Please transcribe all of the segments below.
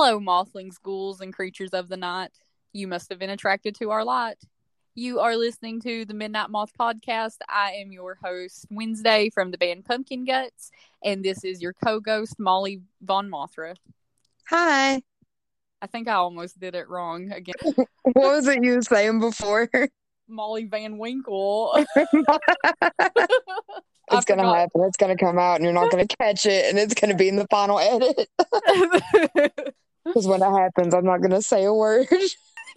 Hello, mothlings, ghouls, and creatures of the night. You must have been attracted to our light. You are listening to the Midnight Moth Podcast. I am your host, Wednesday, from the band Pumpkin Guts, and this is your co ghost, Molly Von Mothra. Hi. I think I almost did it wrong again. what was it you were saying before? Molly Van Winkle. it's going to happen. It's going to come out and you're not going to catch it and it's going to be in the final edit. Because when it happens, I'm not going to say a word.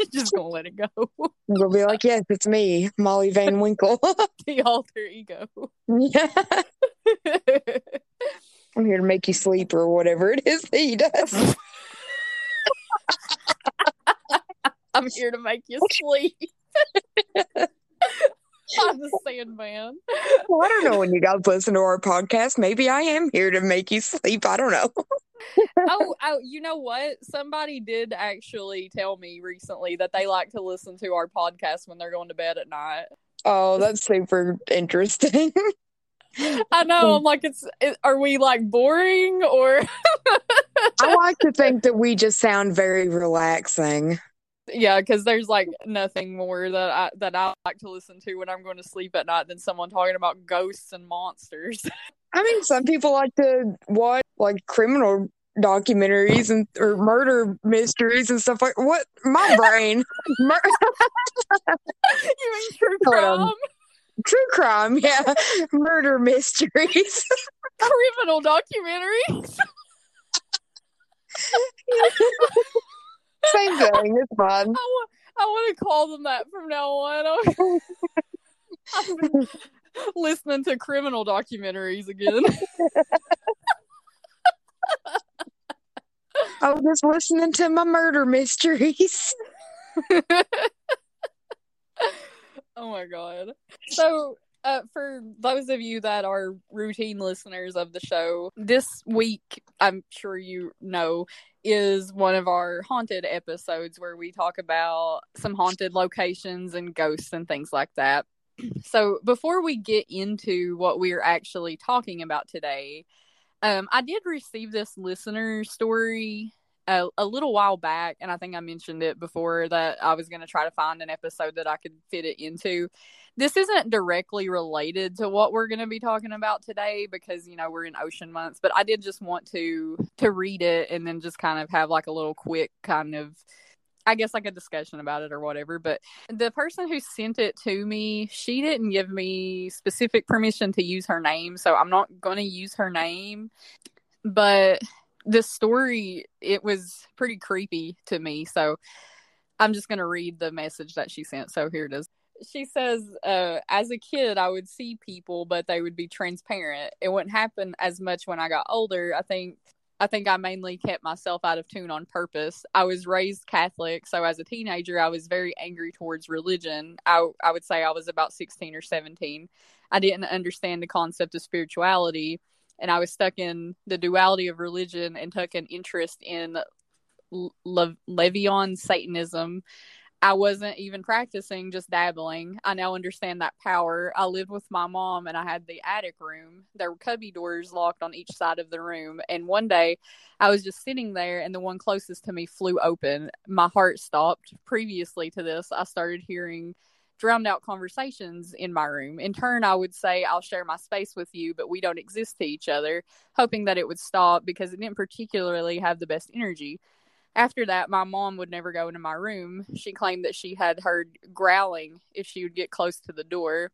Just going to let it go. You'll be like, yes, it's me, Molly Van Winkle. the alter ego. Yeah. I'm here to make you sleep or whatever it is that he does. I'm here to make you sleep. I'm the Sandman. Well, I don't know when you guys listen to our podcast. Maybe I am here to make you sleep. I don't know. oh, oh, you know what? Somebody did actually tell me recently that they like to listen to our podcast when they're going to bed at night. Oh, that's super interesting. I know. I'm like, it's. It, are we like boring or? I like to think that we just sound very relaxing yeah because there's like nothing more that i that i like to listen to when i'm going to sleep at night than someone talking about ghosts and monsters. I mean some people like to watch like criminal documentaries and or murder mysteries and stuff like what? My brain. Mur- you mean true crime? True crime yeah. Murder mysteries. Criminal documentaries same thing. It's fun. I want, I want to call them that from now on. Been listening to criminal documentaries again. I was just listening to my murder mysteries. oh my god. So uh, for those of you that are routine listeners of the show, this week, I'm sure you know, is one of our haunted episodes where we talk about some haunted locations and ghosts and things like that. So, before we get into what we're actually talking about today, um, I did receive this listener story a, a, little while back, and I think I mentioned it before that I was going to try to find an episode that I could fit it into. This isn't directly related to what we're going to be talking about today because you know we're in ocean months, but I did just want to to read it and then just kind of have like a little quick kind of I guess like a discussion about it or whatever. But the person who sent it to me, she didn't give me specific permission to use her name, so I'm not going to use her name. But the story it was pretty creepy to me so i'm just going to read the message that she sent so here it is she says uh, as a kid i would see people but they would be transparent. It wouldn't happen as much when i got older. I think i think i mainly kept myself out of tune on purpose. I was raised catholic so as a teenager i was very angry towards religion. I, I would say i was about 16 or 17 i didn't understand the concept of spirituality and I was stuck in the duality of religion and took an interest in Le- LaVeyan Satanism. I wasn't even practicing, just dabbling. I now understand that power. I lived with my mom and I had the attic room. There were cubby doors locked on each side of the room. And one day I was just sitting there and the one closest to me flew open. My heart stopped. Previously to this, I started hearing drowned out conversations in my room. In turn, I would say, I'll share my space with you, but we don't exist to each other, hoping that it would stop because it didn't particularly have the best energy. After that, my mom would never go into my room. She claimed that she had heard growling if she would get close to the door.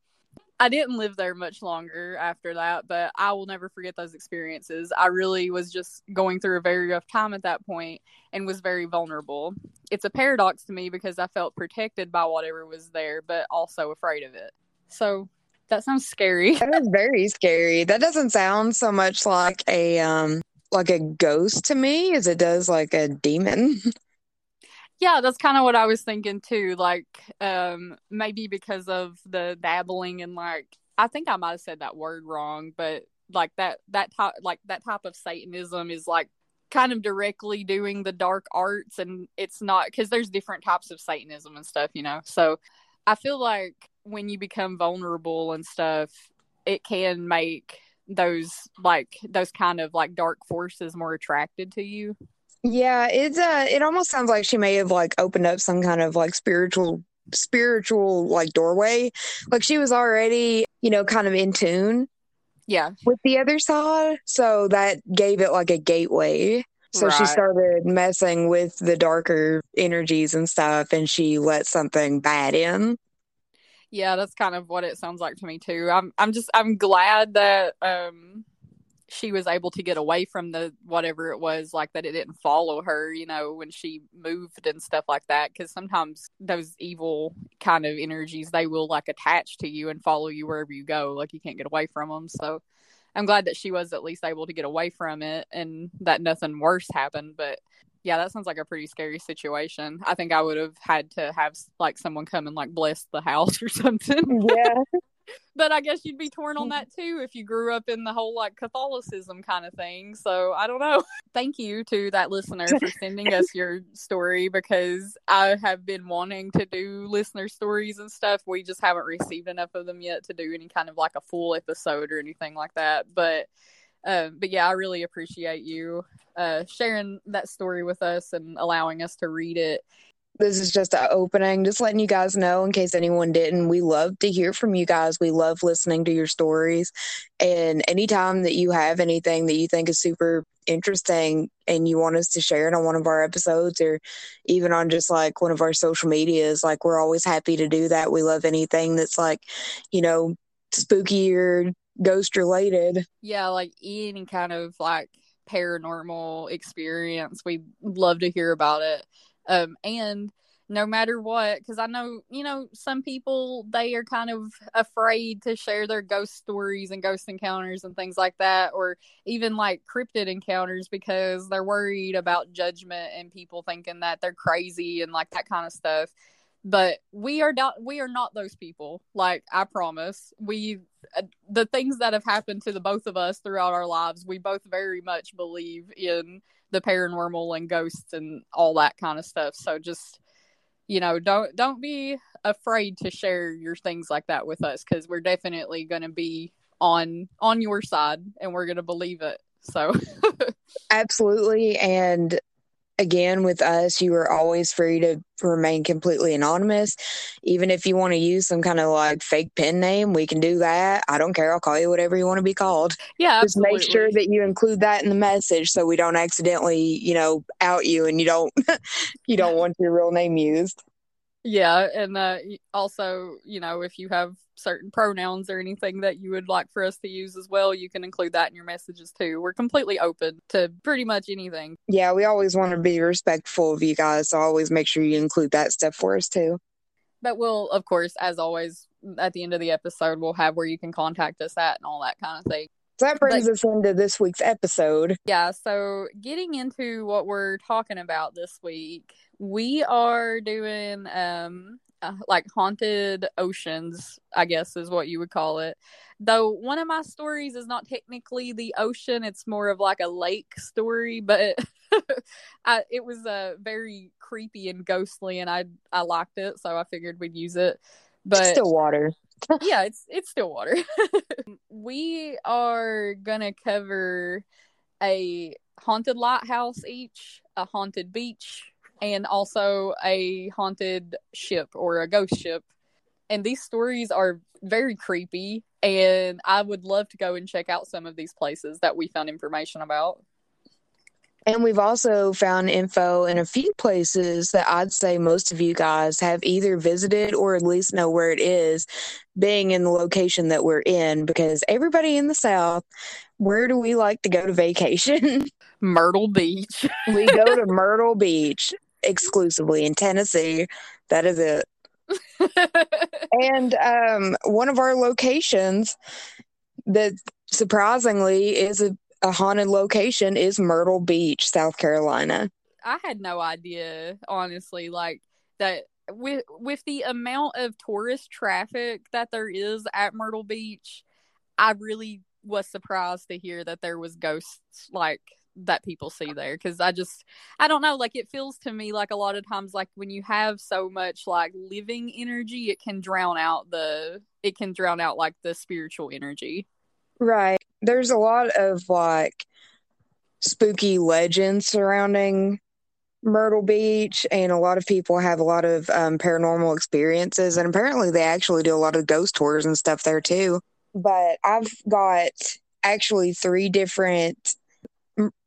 I didn't live there much longer after that, but I will never forget those experiences. I really was just going through a very rough time at that point and was very vulnerable. It's a paradox to me because I felt protected by whatever was there, but also afraid of it. So that sounds scary. That is very scary. That doesn't sound so much like a um like a ghost to me as it does like a demon. yeah that's kind of what i was thinking too like um maybe because of the babbling and like i think i might have said that word wrong but like that that type like that type of satanism is like kind of directly doing the dark arts and it's not because there's different types of satanism and stuff you know so i feel like when you become vulnerable and stuff it can make those like those kind of like dark forces more attracted to you Yeah, it's uh it almost sounds like she may have like opened up some kind of like spiritual spiritual like doorway. Like she was already, you know, kind of in tune Yeah. with the other side. So that gave it like a gateway. So she started messing with the darker energies and stuff and she let something bad in. Yeah, that's kind of what it sounds like to me too. I'm I'm just I'm glad that um she was able to get away from the whatever it was like that it didn't follow her, you know, when she moved and stuff like that cuz sometimes those evil kind of energies they will like attach to you and follow you wherever you go. Like you can't get away from them. So I'm glad that she was at least able to get away from it and that nothing worse happened, but yeah, that sounds like a pretty scary situation. I think I would have had to have like someone come and like bless the house or something. Yeah. but I guess you'd be torn on mm-hmm. that too if you grew up in the whole like Catholicism kind of thing. So I don't know. Thank you to that listener for sending us your story because I have been wanting to do listener stories and stuff. We just haven't received enough of them yet to do any kind of like a full episode or anything like that. But um, but yeah, I really appreciate you uh, sharing that story with us and allowing us to read it. this is just an opening, just letting you guys know in case anyone didn't. We love to hear from you guys. We love listening to your stories. And anytime that you have anything that you think is super interesting and you want us to share it on one of our episodes or even on just like one of our social medias, like we're always happy to do that. We love anything that's like, you know, spooky or ghost related. Yeah, like any kind of like paranormal experience, we'd love to hear about it. Um, and no matter what, because I know, you know, some people they are kind of afraid to share their ghost stories and ghost encounters and things like that, or even like cryptid encounters because they're worried about judgment and people thinking that they're crazy and like that kind of stuff. But we are not we are not those people. Like I promise, we uh, the things that have happened to the both of us throughout our lives, we both very much believe in the paranormal and ghosts and all that kind of stuff. So just you know, don't don't be afraid to share your things like that with us because we're definitely going to be on on your side and we're going to believe it. So Absolutely. And again, with us, you are always free to remain completely anonymous. Even if you want to use some kind of like fake pen name, we can do that. I don't care. I'll call you whatever you want to be called. yeah, Just absolutely. make sure that you include that in the message so we don't accidentally, you know, out you and you don't you don't want your real name used. Yeah, and uh, also, you know, if you have certain pronouns or anything that you would like for us to use as well, you can include that in your messages too. We're completely open to pretty much anything. Yeah, we always want to be respectful of you guys, so always make sure you include that stuff for us too. But we'll, of course, as always, at the end of the episode, we'll have where you can contact us at and all that kind of thing. So that brings us into this week's episode. Yeah, so getting into what we're talking about this week, we are doing um uh, like haunted oceans, I guess is what you would call it. Though one of my stories is not technically the ocean, it's more of like a lake story, but I, it was uh, very creepy and ghostly and I I liked it, so I figured we'd use it. But Still water. yeah, it's it's still water. we are gonna cover a haunted lighthouse each, a haunted beach, and also a haunted ship or a ghost ship. And these stories are very creepy, and I would love to go and check out some of these places that we found information about. And we've also found info in a few places that I'd say most of you guys have either visited or at least know where it is, being in the location that we're in. Because everybody in the South, where do we like to go to vacation? Myrtle Beach. we go to Myrtle Beach exclusively in Tennessee. That is it. And um, one of our locations that surprisingly is a, a haunted location is Myrtle Beach, South Carolina. I had no idea, honestly, like that with with the amount of tourist traffic that there is at Myrtle Beach, I really was surprised to hear that there was ghosts like that people see there because I just I don't know like it feels to me like a lot of times like when you have so much like living energy it can drown out the it can drown out like the spiritual energy. Right. There's a lot of like spooky legends surrounding Myrtle Beach, and a lot of people have a lot of um, paranormal experiences. And apparently, they actually do a lot of ghost tours and stuff there too. But I've got actually three different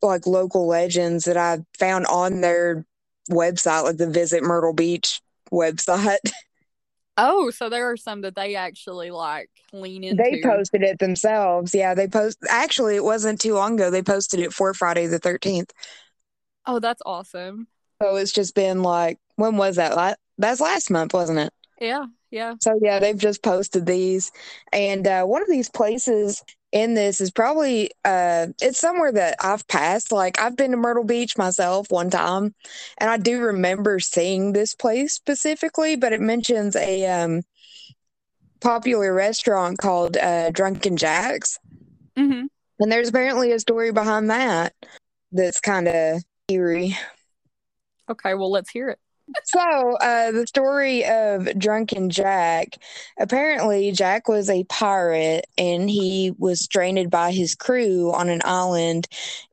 like local legends that I found on their website, like the Visit Myrtle Beach website. Oh, so there are some that they actually like lean into. They posted it themselves. Yeah, they post. Actually, it wasn't too long ago. They posted it for Friday the thirteenth. Oh, that's awesome. So it's just been like, when was that? That's last month, wasn't it? Yeah, yeah. So yeah, they've just posted these, and uh, one of these places in this is probably uh it's somewhere that I've passed. Like I've been to Myrtle Beach myself one time and I do remember seeing this place specifically, but it mentions a um popular restaurant called uh Drunken Jack's. Mm-hmm. And there's apparently a story behind that that's kind of eerie. Okay, well let's hear it so uh, the story of drunken jack apparently jack was a pirate and he was stranded by his crew on an island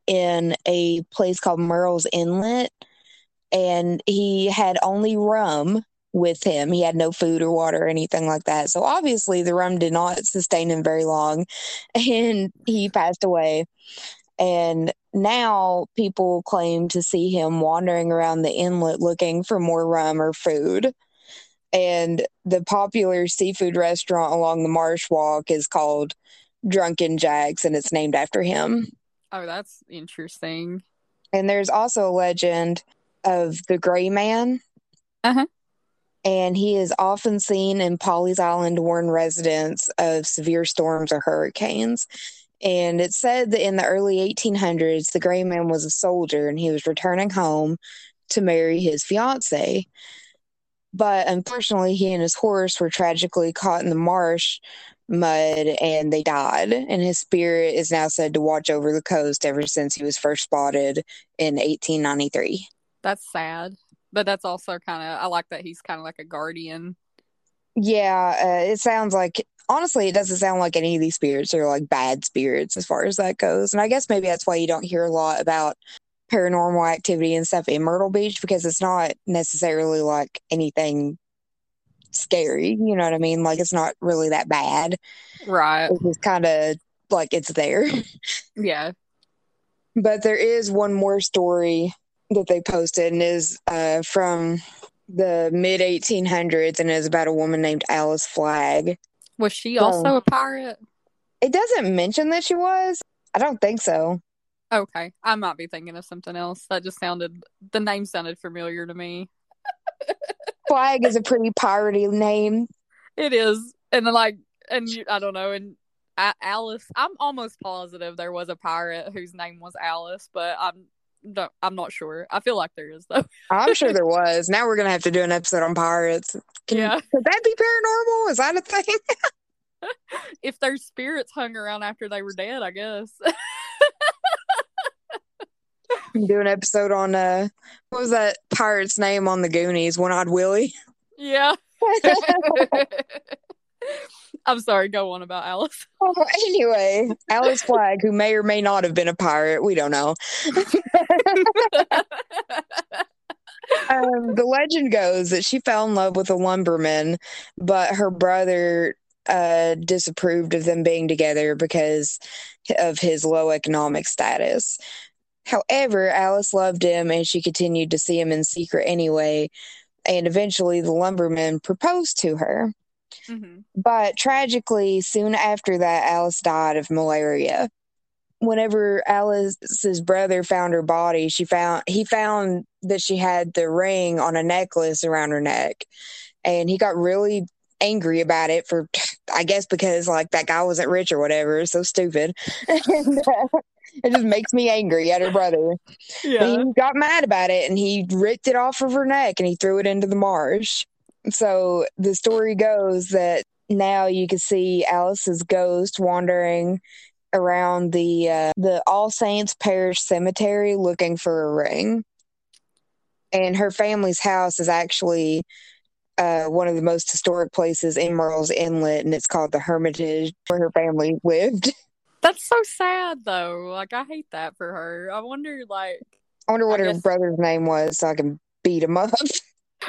in a place called murrells inlet. And he had only rum with him. He had no food or water or anything like that. So obviously the rum did not sustain him very long and he passed away and now people claim to see him wandering around the inlet looking for more rum or food. And the popular seafood restaurant along the Marsh Walk is called Drunken Jack's and it's named after him. Oh, that's interesting. And there's also a legend of the Gray Man. Uh huh. And he is often seen in Pawleys Island warn residents of severe storms or hurricanes. And it said that in the early 1800s, the gray man was a soldier and he was returning home to marry his fiancee. But unfortunately, he and his horse were tragically caught in the marsh mud and they died. And his spirit is now said to watch over the coast ever since he was first spotted in 1893. That's sad. But that's also kind of, I like that he's kind of like a guardian. Yeah, uh, it sounds like honestly, it doesn't sound like any of these spirits are like bad spirits as far as that goes. And I guess maybe that's why you don't hear a lot about paranormal activity and stuff in Myrtle Beach because it's not necessarily like anything scary. You know what I mean? Like it's not really that bad. Right. It's just kind of like it's there. Yeah. But there is one more story that they posted and is uh, from the mid 1800s and is about a woman named Alice Flagg. Was she also a pirate? It doesn't mention that she was. I don't think so. Okay. I might be thinking of something else. That just sounded, the name sounded familiar to me. Flagg is a pretty piratey name. It is. And like, and you, I don't know. And Alice, I'm almost positive there was a pirate whose name was Alice, but I'm I'm not sure. I feel like there is though. I'm sure there was. Now we're gonna have to do an episode on pirates. Can, yeah. Could that be paranormal? Is that a thing? if their spirits hung around after they were dead, I guess. do an episode on uh what was that pirate's name on the Goonies? One Eyed Willie. Yeah. I'm sorry, go on about Alice. Oh, anyway, Alice Flagg, who may or may not have been a pirate, we don't know. um, the legend goes that she fell in love with a lumberman, but her brother uh, disapproved of them being together because of his low economic status. However, Alice loved him and she continued to see him in secret anyway. And eventually, the lumberman proposed to her. Mm-hmm. But tragically, soon after that, Alice died of malaria. Whenever Alice's brother found her body, she found he found that she had the ring on a necklace around her neck, and he got really angry about it for, I guess, because like that guy wasn't rich or whatever. So stupid. and, uh, it just makes me angry at her brother. Yeah. But he got mad about it and he ripped it off of her neck and he threw it into the marsh. So the story goes that now you can see Alice's ghost wandering around the uh, the All Saints Parish Cemetery looking for a ring. And her family's house is actually uh, one of the most historic places in Murrells Inlet, and it's called the Hermitage, where her family lived. That's so sad though. Like I hate that for her. I wonder like I wonder what I her guess- brother's name was so I can beat him up.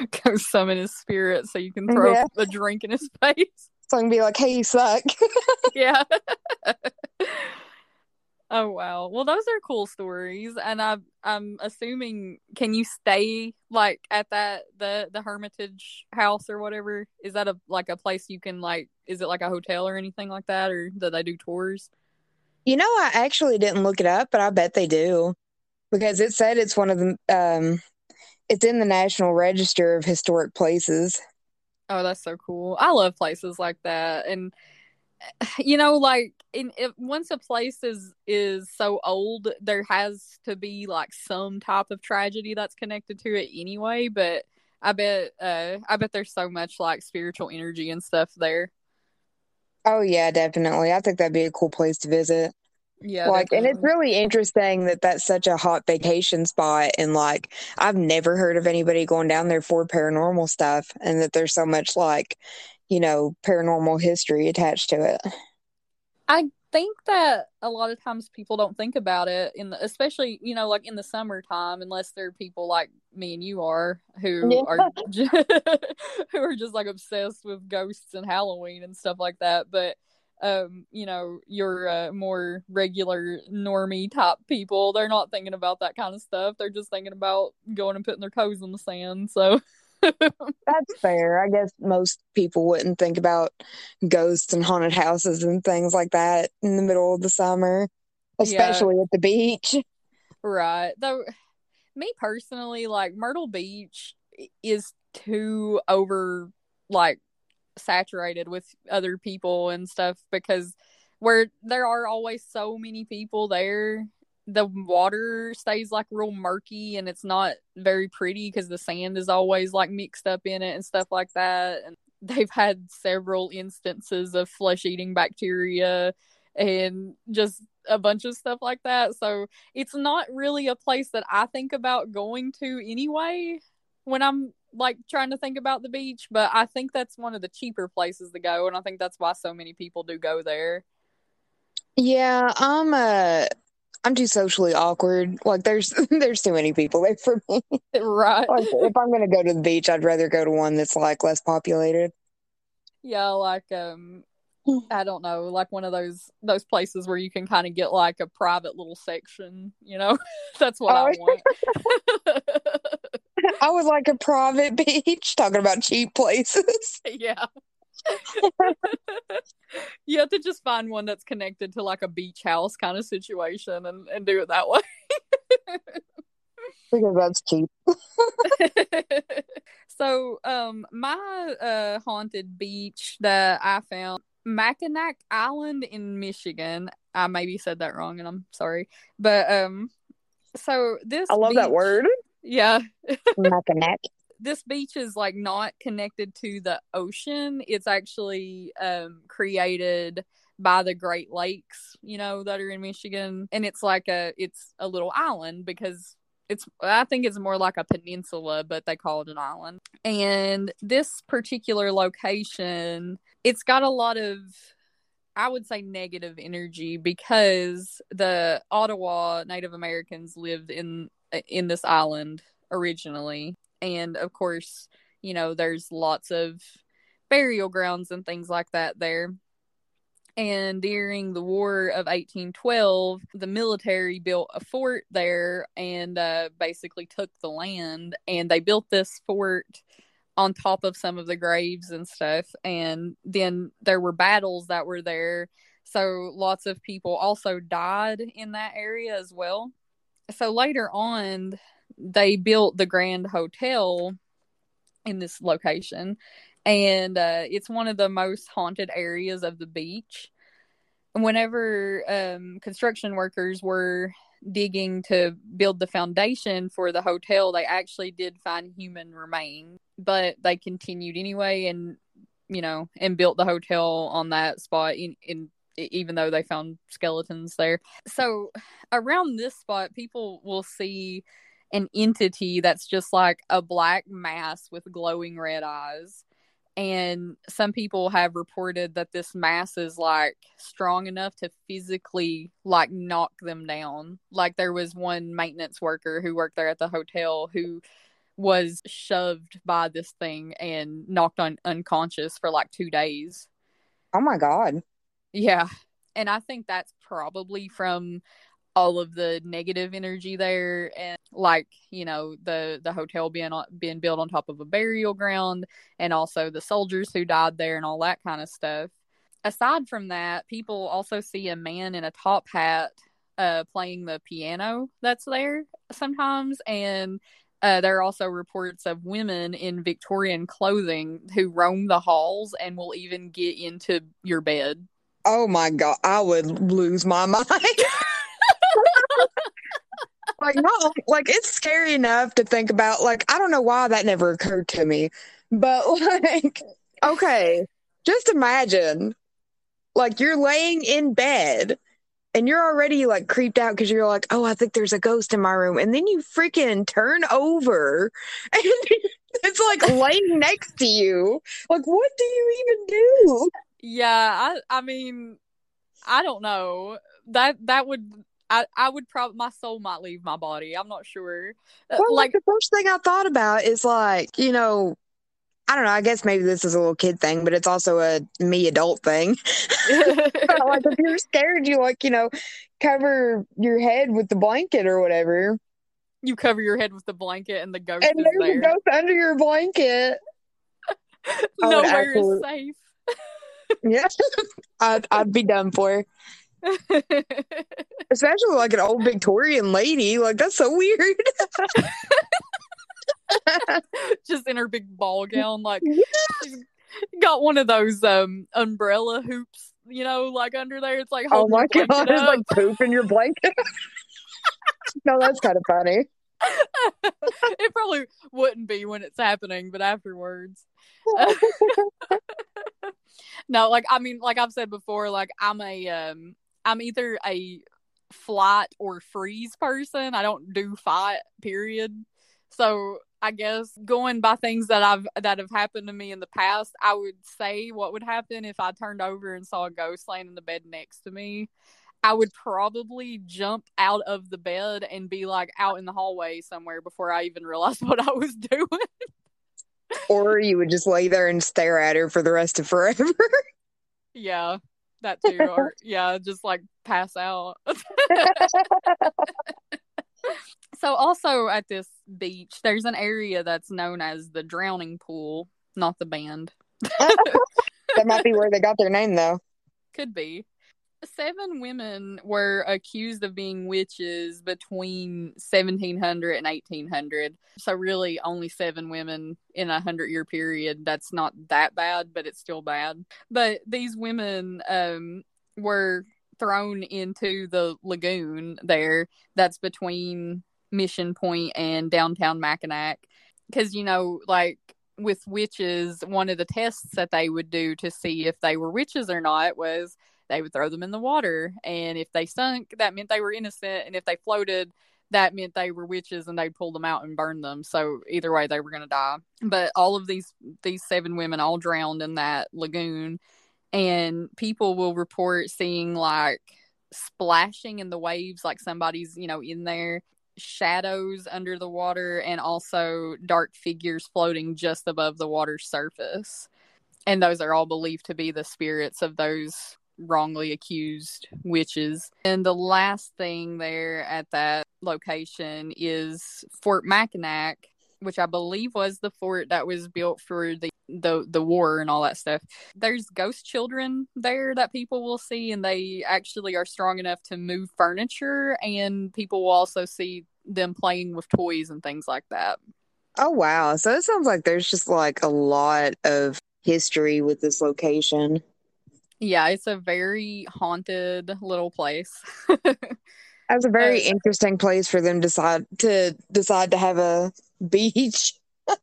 go summon his spirit so you can throw Yeah. a drink in his face. so I can be like, hey, you suck. yeah. oh wow. Well, those are cool stories, and I I'm assuming can you stay like at that the the Hermitage house or whatever? Is that a like a place you can like? Is it like a hotel or anything like that, or do they do tours? You know, I actually didn't look it up, but I bet they do because it said it's one of the um, it's in the National Register of Historic Places. Oh, that's so cool. I love places like that. And you know, like in if once a place is is so old, there has to be like some type of tragedy that's connected to it anyway, but I bet uh I bet there's so much like spiritual energy and stuff there. Oh yeah, definitely. I think that'd be a cool place to visit. Yeah. like, and it's really interesting that that's such a hot vacation spot. And like, I've never heard of anybody going down there for paranormal stuff, and that there's so much like, you know, paranormal history attached to it. I think that a lot of times people don't think about it in the, especially you know like in the summertime unless there are people like me and you are who Yeah. are ju- who are just like obsessed with ghosts and Halloween and stuff like that but um you know your uh, more regular normie type people they're not thinking about that kind of stuff they're just thinking about going and putting their toes in the sand so That's fair. I guess most people wouldn't think about ghosts and haunted houses and things like that in the middle of the summer, especially at the beach. Right. Though me personally, like Myrtle Beach is too over like saturated with other people and stuff because where there are always so many people there, the water stays like real murky and it's not very pretty because the sand is always like mixed up in it and stuff like that. And they've had several instances of flesh eating bacteria and just a bunch of stuff like that. So it's not really a place that I think about going to anyway when I'm like trying to think about the beach, but I think that's one of the cheaper places to go and I think that's why so many people do go there. Yeah, I'm uh I'm too socially awkward. Like there's there's too many people there for me. right. Like if I'm gonna go to the beach, I'd rather go to one that's like less populated. Yeah, like um I don't know, like one of those those places where you can kind of get like a private little section, you know? that's what I Oh. want. I was like a private beach talking about cheap places. yeah. you have to just find one that's connected to like a beach house kind of situation and, and do it that way. because that's cheap. so um my uh haunted beach that I found Mackinac Island in Michigan. I maybe said that wrong and I'm sorry. But um so this I love that word. Yeah. Mackinac. this beach is like not connected to the ocean. It's actually um created by the Great Lakes, you know, that are in Michigan. And it's like a it's a little island because it's I think it's more like a peninsula, but they call it an island. And this particular location, it's got a lot of I would say negative energy because the Ottawa Native Americans lived in in this island originally. And of course, you know, there's lots of burial grounds and things like that there. And during the War of 1812, the military built a fort there and uh, basically took the land. And they built this fort on top of some of the graves and stuff. And then there were battles that were there. So lots of people also died in that area as well. So later on, they built the Grand Hotel in this location. And uh, it's one of the most haunted areas of the beach. And whenever um, construction workers were digging to build the foundation for the hotel, they actually did find human remains, but they continued anyway and, you know, and built the hotel on that spot in, in even though they found skeletons there. So around this spot, people will see an entity that's just like a black mass with glowing red eyes. and some people have reported that this mass is like strong enough to physically like knock them down like there was one maintenance worker who worked there at the hotel who was shoved by this thing and knocked on unconscious for like two days oh my god yeah. And i think that's probably from all of the negative energy there and like you know the the hotel being being built on top of a burial ground and also the soldiers who died there and all that kind of stuff. Aside from that people also see a man in a top hat uh playing the piano that's there sometimes. And uh, there are also reports of women in Victorian clothing who roam the halls and will even get into your bed. Oh my god, I would lose my mind. like no, like it's scary enough to think about like i don't know why that never occurred to me but like okay. just imagine like you're laying in bed and you're already like creeped out because you're like oh i think there's a ghost in my room. And then you freaking turn over and it's like laying next to you. Like what do you even do yeah i i mean i don't know that that would I, I would probably my soul might leave my body. I'm not sure. Uh, well, like, like the first thing I thought about is like you know I don't know. I guess maybe this is a little kid thing, but it's also a me adult thing. like if you're scared, you like you know cover your head with the blanket or whatever. You cover your head with the blanket, and the ghost and there's there. a ghost under your blanket. Nowhere is safe. Yeah, I'd I'd be done for. Especially like an old Victorian lady. Like that's so weird. Just in her big ball gown, like she's got one of those um umbrella hoops, you know, like under there. It's like oh my god, it's like poop in your blanket. no, that's kind of funny. it probably wouldn't be when it's happening, but afterwards. no, like I mean, like I've said before, like I'm a um I'm either a flight or freeze person. I don't do fight, period. So I guess going by things that I've that have happened to me in the past, I would say what would happen if I turned over and saw a ghost laying in the bed next to me. I would probably jump out of the bed and be like out in the hallway somewhere before I even realized what I was doing. Or you would just lay there and stare at her for the rest of forever. yeah that too. Or yeah just like pass out. So also at this beach there's an area that's known as the drowning pool not the band. That might be where they got their name though. Could be seven women were accused of being witches between 1700 and 1800 so really only seven women in a hundred year period. That's not that bad but it's still bad. But these women um were thrown into the lagoon there. That's between mission point and downtown mackinac. Because you know like with witches one of the tests that they would do to see if they were witches or not was they would throw them in the water. And if they sunk, that meant they were innocent. And if they floated, that meant they were witches and they'd pull them out and burn them. So either way, they were going to die. But all of these these seven women all drowned in that lagoon, and people will report seeing like splashing in the waves, like somebody's you know in there, shadows under the water, and also dark figures floating just above the water's surface. And those are all believed to be the spirits of those wrongly accused witches. And the last thing there at that location is Fort Mackinac, which I believe was the fort that was built for the the the war and all that stuff. There's ghost children there that people will see and they actually are strong enough to move furniture and people will also see them playing with toys and things like that. Oh wow. So it sounds like there's just like a lot of history with this location. Yeah, it's a very haunted little place. That's a very uh, interesting place for them decide to decide to have a beach.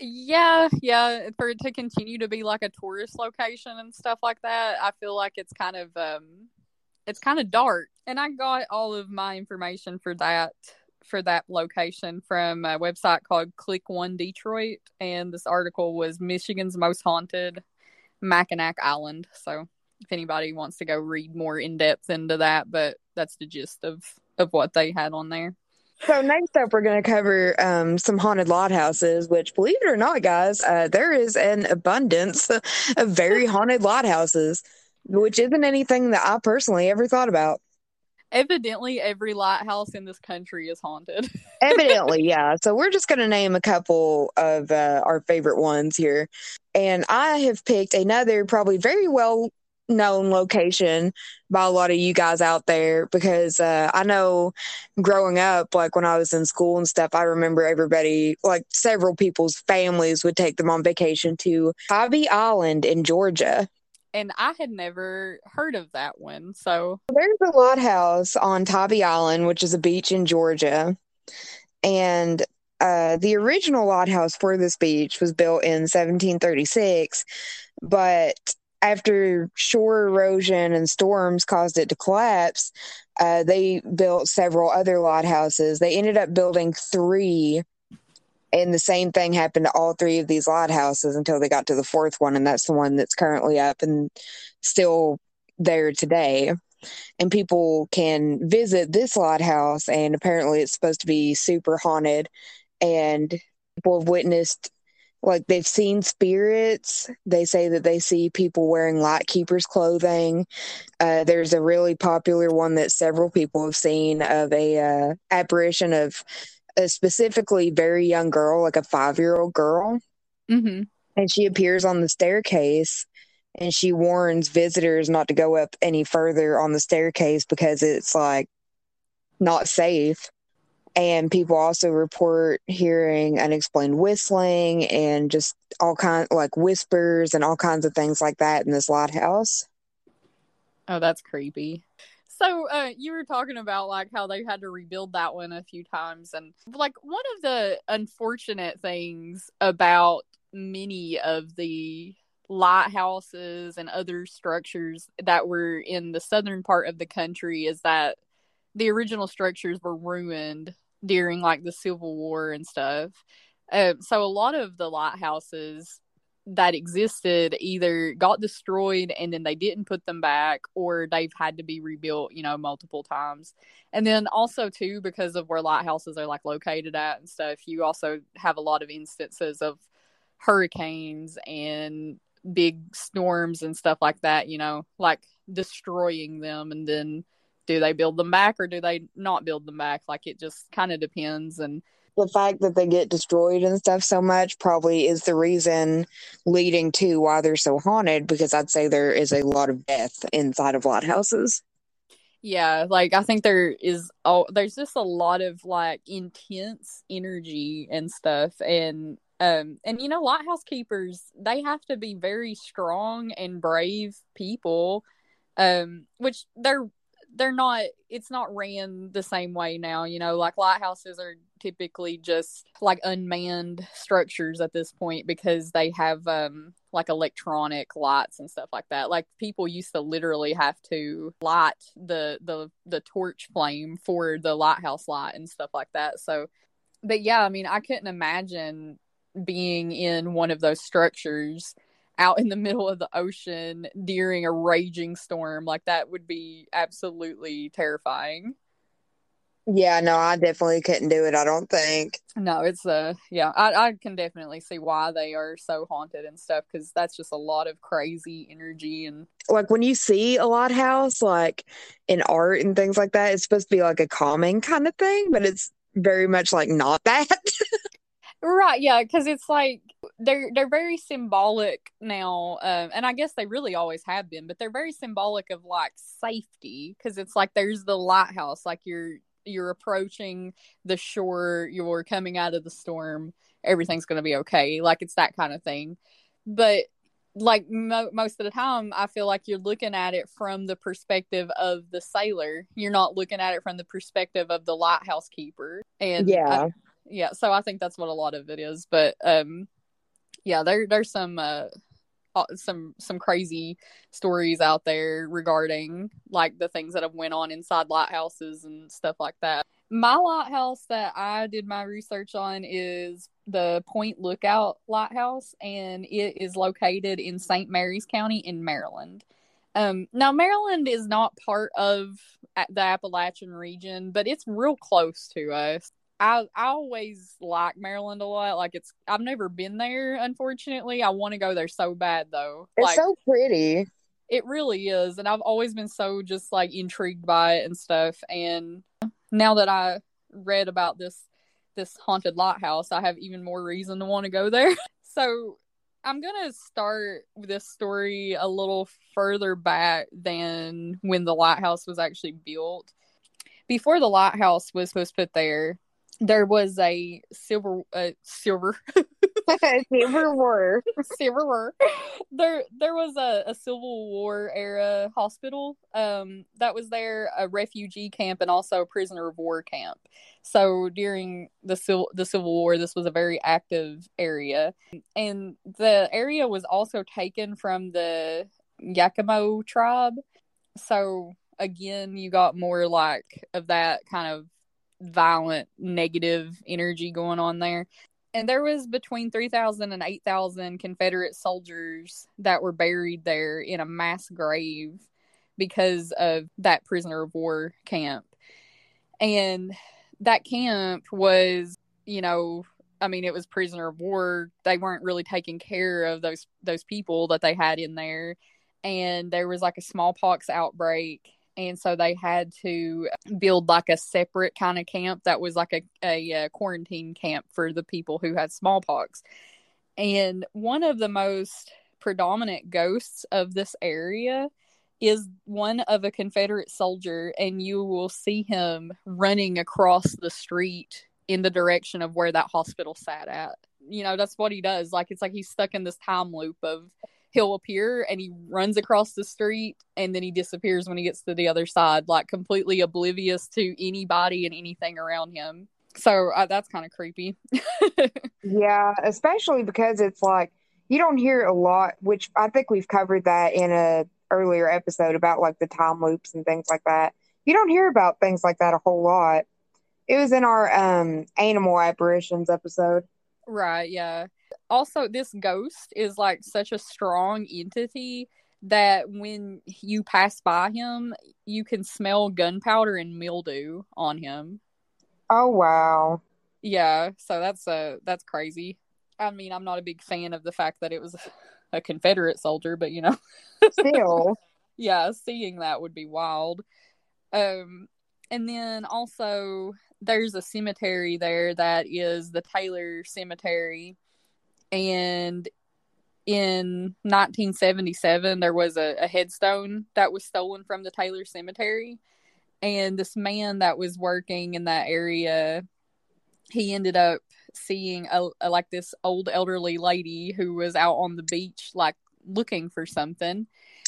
yeah, yeah, for it to continue to be like a tourist location and stuff like that, I feel like it's kind of um it's kind of dark. And I got all of my information for that for that location from a website called ClickOnDetroit, and this article was Michigan's most haunted Mackinac Island. So if anybody wants to go read more in depth into that, but that's the gist of of what they had on there. So next up, we're going to cover um, some haunted lot houses. Which, believe it or not, guys, uh, there is an abundance of very haunted lot houses, which isn't anything that I personally ever thought about. Evidently, every lighthouse in this country is haunted. Evidently, yeah. So we're just going to name a couple of uh, our favorite ones here, and I have picked another probably very well known location by a lot of you guys out there because uh, I know growing up, like when I was in school and stuff, I remember everybody, like several people's families would take them on vacation to Tybee Island in Georgia. And I had never heard of that one. So there's a lighthouse on Tybee Island, which is a beach in Georgia. And uh, the original lighthouse for this beach was built in 1736, but after shore erosion and storms caused it to collapse, uh, they built several other lighthouses. They ended up building three, and the same thing happened to all three of these lot houses until they got to the fourth one, and that's the one that's currently up and still there today. And people can visit this lot house, and apparently it's supposed to be super haunted. And people have witnessed like they've seen spirits. They say that they see people wearing light keepers clothing. Uh, there's a really popular one that several people have seen of a uh, apparition of a specifically very young girl, like a five year old girl, mm-hmm. and she appears on the staircase. And she warns visitors not to go up any further on the staircase because it's like not safe and people also report hearing unexplained whistling and just all kind like whispers and all kinds of things like that in this lighthouse. Oh, that's creepy. So, uh, you were talking about like how they had to rebuild that one a few times, and like one of the unfortunate things about many of the lighthouses and other structures that were in the southern part of the country is that the original structures were ruined during like the Civil War and stuff. Uh, so a lot of the lighthouses that existed either got destroyed and then they didn't put them back or they've had to be rebuilt you know multiple times and then also too because of where lighthouses are like located at and stuff you also have a lot of instances of hurricanes and big storms and stuff like that you know like destroying them and then do they build them back or do they not build them back? Like it just kind of depends. And the fact that they get destroyed and stuff so much probably is the reason leading to why they're so haunted because I'd say there is a lot of death inside of lighthouses. Yeah, like I think there is oh there's just a lot of like intense energy and stuff and um and you know lighthouse keepers they have to be very strong and brave people um which they're they're not it's not ran the same way now you know like lighthouses are typically just like unmanned structures at this point because they have um like electronic lights and stuff like that. Like people used to literally have to light the the the torch flame for the lighthouse light and stuff like that. So but yeah i mean i couldn't imagine being in one of those structures out in the middle of the ocean during a raging storm. Like that would be absolutely terrifying. Yeah, no, I definitely couldn't do it. I don't think. No, it's a yeah, I I can definitely see why they are so haunted and stuff because that's just a lot of crazy energy and like when you see a lighthouse like in art and things like that, it's supposed to be like a calming kind of thing, but it's very much like not that. Right, yeah, because it's like they're they're very symbolic now, um, and I guess they really always have been, but they're very symbolic of like safety because it's like there's the lighthouse, like you're you're approaching the shore, you're coming out of the storm, everything's gonna be okay, like it's that kind of thing. But like mo- most of the time, I feel like you're looking at it from the perspective of the sailor. You're not looking at it from the perspective of the lighthouse keeper, and yeah. I, yeah so i think that's what a lot of it is but um yeah there there's some uh some some crazy stories out there regarding like the things that have went on inside lighthouses and stuff like that My lighthouse that I did my research on is the Point Lookout Lighthouse, and it is located in St. Mary's County in Maryland. Um, now, Maryland is not part of the Appalachian region, but it's real close to us. I I always like Maryland a lot. Like it's I've never been there, unfortunately. I want to go there so bad though. It's like, so pretty. It really is, and I've always been so just like intrigued by it and stuff. And now that I read about this this haunted lighthouse, I have even more reason to want to go there. so I'm gonna start this story a little further back than when the lighthouse was actually built. Before the lighthouse was was put there, there was a silver uh, silver silver war. Silver war. There there was a, a civil war era hospital um that was there a refugee camp and also a prisoner of war camp. So during the civil the civil war this was a very active area. And the area was also taken from the yakimo tribe. So again you got more like of that kind of violent negative energy going on there. And there was between 3000 and 8000 confederate soldiers that were buried there in a mass grave because of that prisoner of war camp. And that camp was you know i mean it was prisoner of war. They weren't really taking care of those those people that they had in there. And there was like a smallpox outbreak and so they had to build like a separate kind of camp that was like a, a, a, quarantine camp for the people who had smallpox. And one of the most predominant ghosts of this area is one of a confederate soldier and you will see him running across the street in the direction of where that hospital sat at. You know that's what he does. Like it's like he's stuck in this time loop of he'll appear and he runs across the street and then he disappears when he gets to the other side, like completely oblivious to anybody and anything around him. So uh, that's kind of creepy. yeah, especially because it's like you don't hear a lot, which I think we've covered that in a earlier episode about like the time loops and things like that. You don't hear about things like that a whole lot. It was in our um animal apparitions episode. Right, yeah also this ghost is like such a strong entity that when you pass by him, you can smell gunpowder and mildew on him. Oh wow. Yeah, so that's uh that's crazy. I mean, I'm not a big fan of the fact that it was a Confederate soldier, but you know. Still. yeah, seeing that would be wild. Um and then also there's a cemetery there that is the Taylor Cemetery and in 1977 there was a, a, headstone that was stolen from the taylor cemetery. And this man that was working in that area he ended up seeing a, a, like this old elderly lady who was out on the beach like looking for something.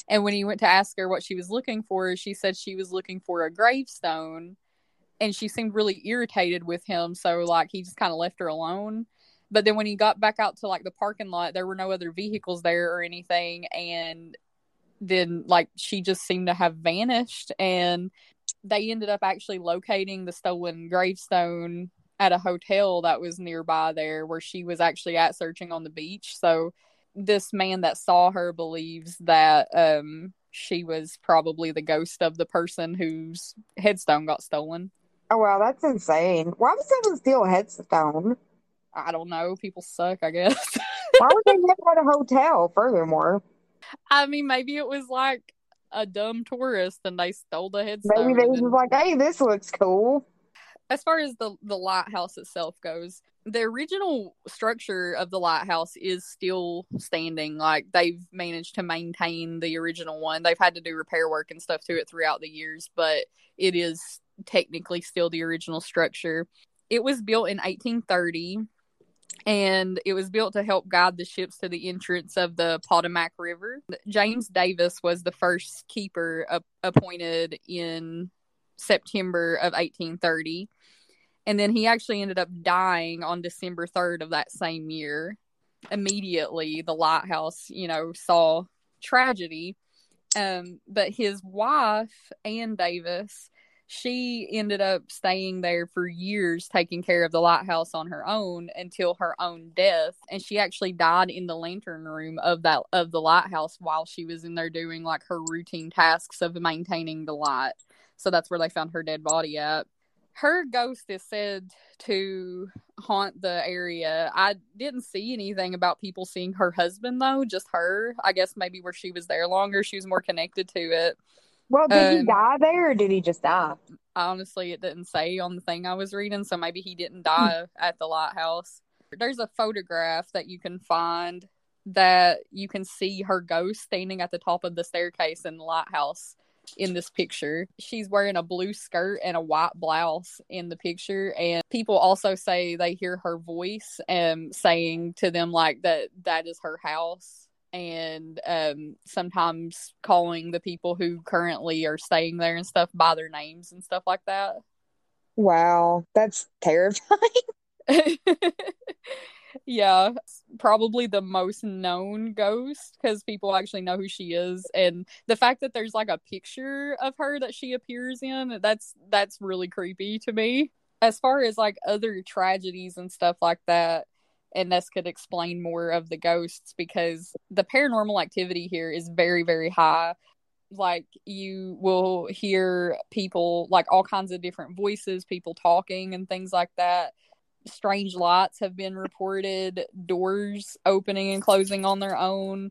And when he went to ask her what she was looking for she said she was looking for a gravestone. And she seemed really irritated with him. So like he just kind of left her alone but then when he got back out to like the parking lot, there were no other vehicles there or anything. And then like she just seemed to have vanished. And they ended up actually locating the stolen gravestone at a hotel that was nearby there where she was actually at searching on the beach. So this man that saw her believes that um she was probably the ghost of the person whose headstone got stolen. Oh wow, that's insane. Why would someone steal a headstone? I don't know. People suck, I guess. Why would they live at a hotel? Furthermore, I mean, maybe it was like a dumb tourist and they stole the headstone. Maybe they was like, "Hey, this looks cool." As far as the the lighthouse itself goes, the original structure of the lighthouse is still standing. Like they've managed to maintain the original one. They've had to do repair work and stuff to it throughout the years, but it is technically still the original structure. It was built in 1830 and it was built to help guide the ships to the entrance of the Potomac River. James Davis was the first keeper appointed in September of 1830. And then he actually ended up dying on December 3rd of that same year. Immediately, the lighthouse, you know, saw tragedy. Um, but his wife, Ann Davis, she ended up staying there for years taking care of the lighthouse on her own until her own death and she actually died in the lantern room of that of the lighthouse while she was in there doing like her routine tasks of maintaining the light so that's where they found her dead body at her ghost is said to haunt the area. I didn't see anything about people seeing her husband though, just her. I guess maybe where she was there longer, she was more connected to it. Well, did um, he die there or did he just die? Honestly, it didn't say on the thing I was reading, so maybe he didn't die hmm. at the lighthouse. There's a photograph that you can find that you can see her ghost standing at the top of the staircase in the lighthouse in this picture. She's wearing a blue skirt and a white blouse in the picture and people also say they hear her voice um saying to them like that that is her house and um sometimes calling the people who currently are staying there and stuff by their names and stuff like that. Wow, that's terrifying. yeah, probably the most known ghost because people actually know who she is, and the fact that there's like a picture of her that she appears in that's that's really creepy to me. As far as like other tragedies and stuff like that, and this could explain more of the ghosts because the paranormal activity here is very very high. Like you will hear people like all kinds of different voices people talking and things like that. Strange lights have been reported, doors opening and closing on their own,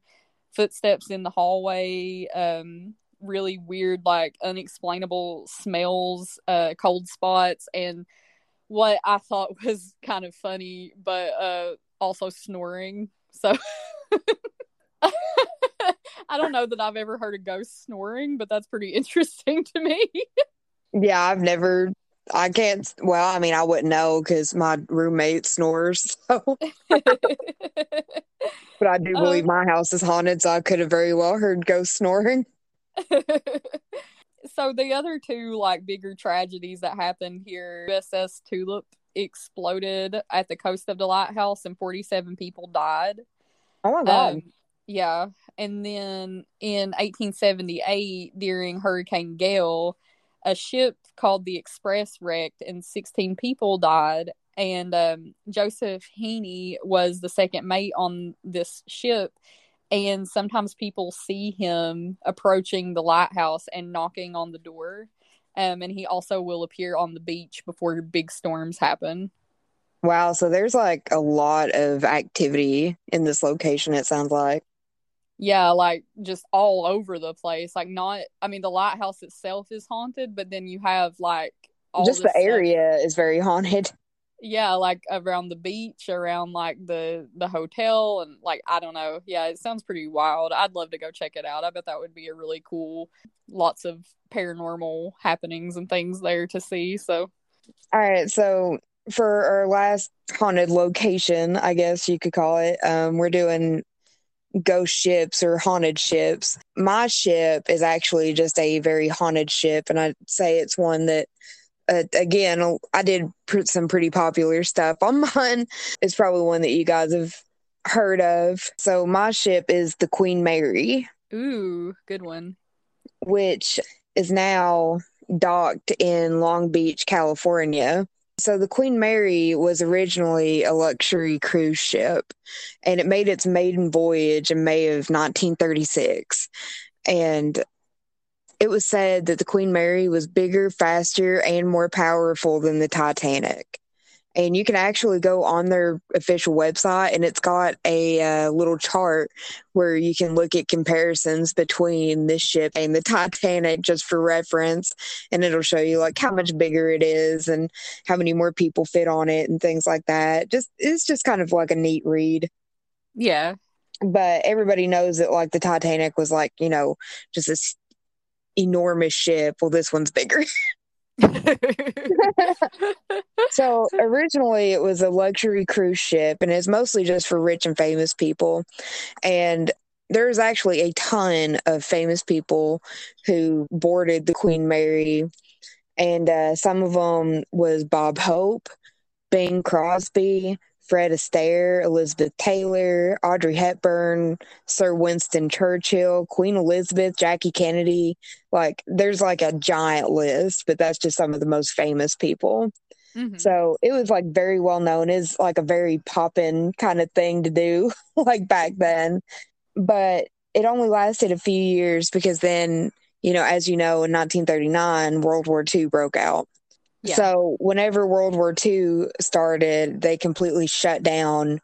footsteps in the hallway, um, really weird, like unexplainable smells, uh, cold spots, and what I thought was kind of funny, but uh, also snoring. So. I don't know that I've ever heard a ghost snoring, but that's pretty interesting to me. yeah, I've never I can't. Well, I mean, I wouldn't know because my roommate snores. So, but I do believe um, my house is haunted, so I could have very well heard ghosts snoring. So the other two like bigger tragedies that happened here, USS Tulip exploded at the coast of the lighthouse, and forty-seven people died. Oh my god! Um, yeah, and then in 1878, during Hurricane Gale a ship called the Express wrecked and 16 people died. And um, Joseph Heaney was the second mate on this ship. And sometimes people see him approaching the lighthouse and knocking on the door. Um, and he also will appear on the beach before big storms happen. Wow. So there's like a lot of activity in this location, it sounds like yeah like just all over the place like not i mean the lighthouse itself is haunted but then you have like all just the area is very haunted yeah like around the beach around like the the hotel and like i don't know yeah it sounds pretty wild i'd love to go check it out i bet that would be a really cool lots of paranormal happenings and things there to see so all right so for our last haunted location i guess you could call it um we're doing ghost ships or haunted ships. My ship is actually just a very haunted ship, and I'd say it's one that. Uh, again, I did put some pretty popular stuff on mine. It's probably one that you guys have heard of. So my ship is the Queen Mary. Ooh, good one. Which is now docked in Long Beach, California. So the Queen Mary was originally a luxury cruise ship and it made its maiden voyage in May of 1936. And it was said that the Queen Mary was bigger, faster, and more powerful than the Titanic. And you can actually go on their official website and it's got a uh, little chart where you can look at comparisons between this ship and the titanic just for reference and it'll show you like how much bigger it is and how many more people fit on it and things like that. Just it's just kind of like a neat read. Yeah. But everybody knows that like the titanic was like you know just this enormous ship well this one's bigger. So originally it was a luxury cruise ship and it's mostly just for rich and famous people. And there's actually a ton of famous people who boarded the queen mary and uh, some of them was bob hope bing crosby Fred Astaire, Elizabeth Taylor, Audrey Hepburn, Sir Winston Churchill, Queen Elizabeth, Jackie Kennedy. Like, there's like a giant list, but that's just some of the most famous people. Mm-hmm. So it was like very well known as like a very poppin' kind of thing to do, like back then. But it only lasted a few years because then, you know, as you know, in 1939, World War II broke out. Yeah. So whenever World War II started, they completely shut down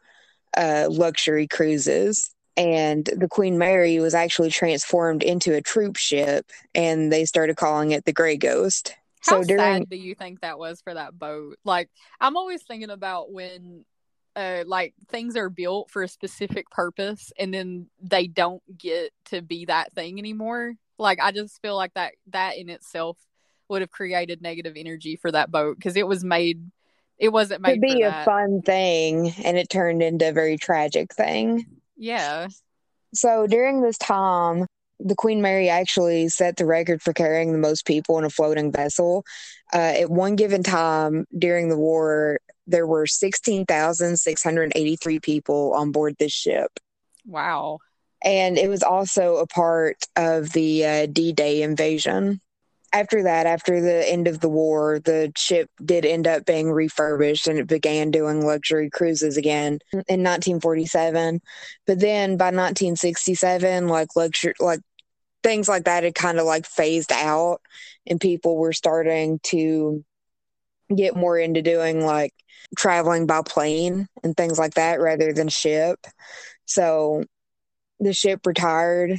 uh, luxury cruises. And the Queen Mary was actually transformed into a troop ship, and they started calling it the Grey Ghost. How so during, sad do you think that was for that boat? Like, I'm always thinking about when, uh, like things are built for a specific purpose, and then they don't get to be that thing anymore. Like, I just feel like that that in itself would have created negative energy for that boat because it was made it wasn't made to be a fun thing and it turned into a very tragic thing. Yeah. So during this time the queen mary actually set the record for carrying the most people in a floating vessel. Uh, at one given time during the war there were 16683 people on board this ship. Wow. And it was also a part of the uh, d-day invasion after that, after the end of the war, the ship did end up being refurbished and it began doing luxury cruises again in 1947. But then by 1967, like luxury, like things like that had kind of like phased out and people were starting to get more into doing like traveling by plane and things like that rather than ship. So the ship retired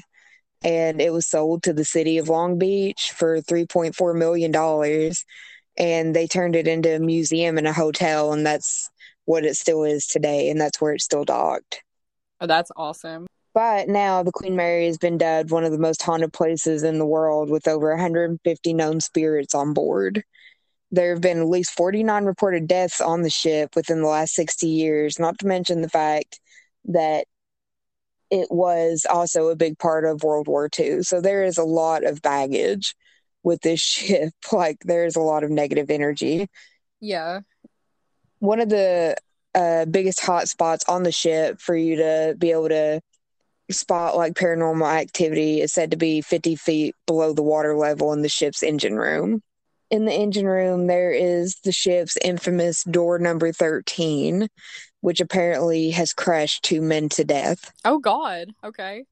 and it was sold to the city of Long Beach for $3.4 million. And they turned it into a museum and a hotel, and that's what it still is today, and that's where it's still docked. Oh, that's awesome. But now the Queen Mary has been dubbed one of the most haunted places in the world with over 150 known spirits on board. There have been at least 49 reported deaths on the ship within the last 60 years, not to mention the fact that it was also a big part of World War II. So there is a lot of baggage with this ship. Like there's a lot of negative energy. Yeah. One of the uh, biggest hot spots on the ship for you to be able to spot like paranormal activity is said to be 50 feet below the water level in the ship's engine room. In the engine room, there is the ship's infamous door number 13, which apparently has crushed two men to death. Oh, God. Okay.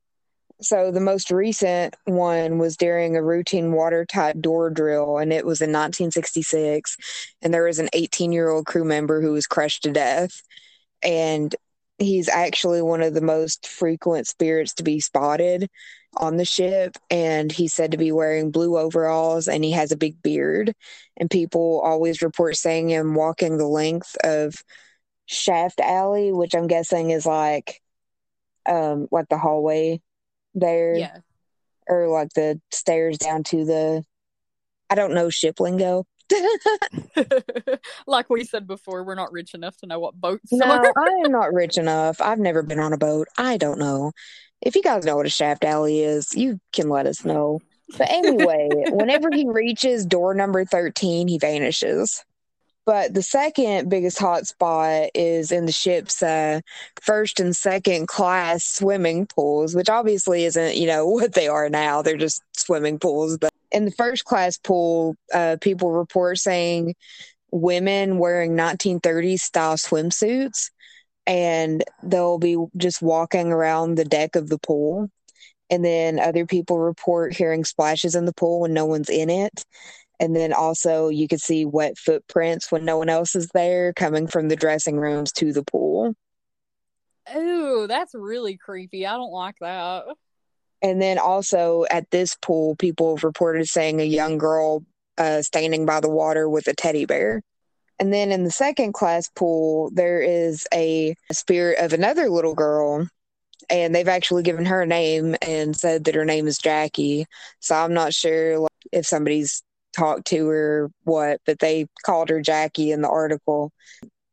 So the most recent one was during a routine watertight door drill, and it was in 1966. And there was an 18 year old crew member who was crushed to death. And he's actually one of the most frequent spirits to be spotted on the ship. And he's said to be wearing blue overalls and he has a big beard. And people always report seeing him walking the length of shaft alley, which I'm guessing is like um like the hallway there. Yeah. Or like the stairs down to the I don't know ship lingo. like we said before, we're not rich enough to know what boats no, are. I am not rich enough. I've never been on a boat. I don't know. If you guys know what a shaft alley is, you can let us know. But anyway, whenever he reaches door number 13, he vanishes. But the second biggest hotspot is in the ship's uh, first and second class swimming pools, which obviously isn't, you know, what they are now. They're just swimming pools. But in the first class pool, uh, people report saying women wearing 1930s style swimsuits and they'll be just walking around the deck of the pool. And then other people report hearing splashes in the pool when no one's in it. And then also you could see wet footprints when no one else is there coming from the dressing rooms to the pool. Ooh, that's really creepy. I don't like that. And then also at this pool, people have reported saying a young girl uh, standing by the water with a teddy bear. And then in the second class pool, there is a spirit of another little girl. And they've actually given her a name and said that her name is Jackie. So I'm not sure if somebody's talked to her what, but they called her Jackie in the article.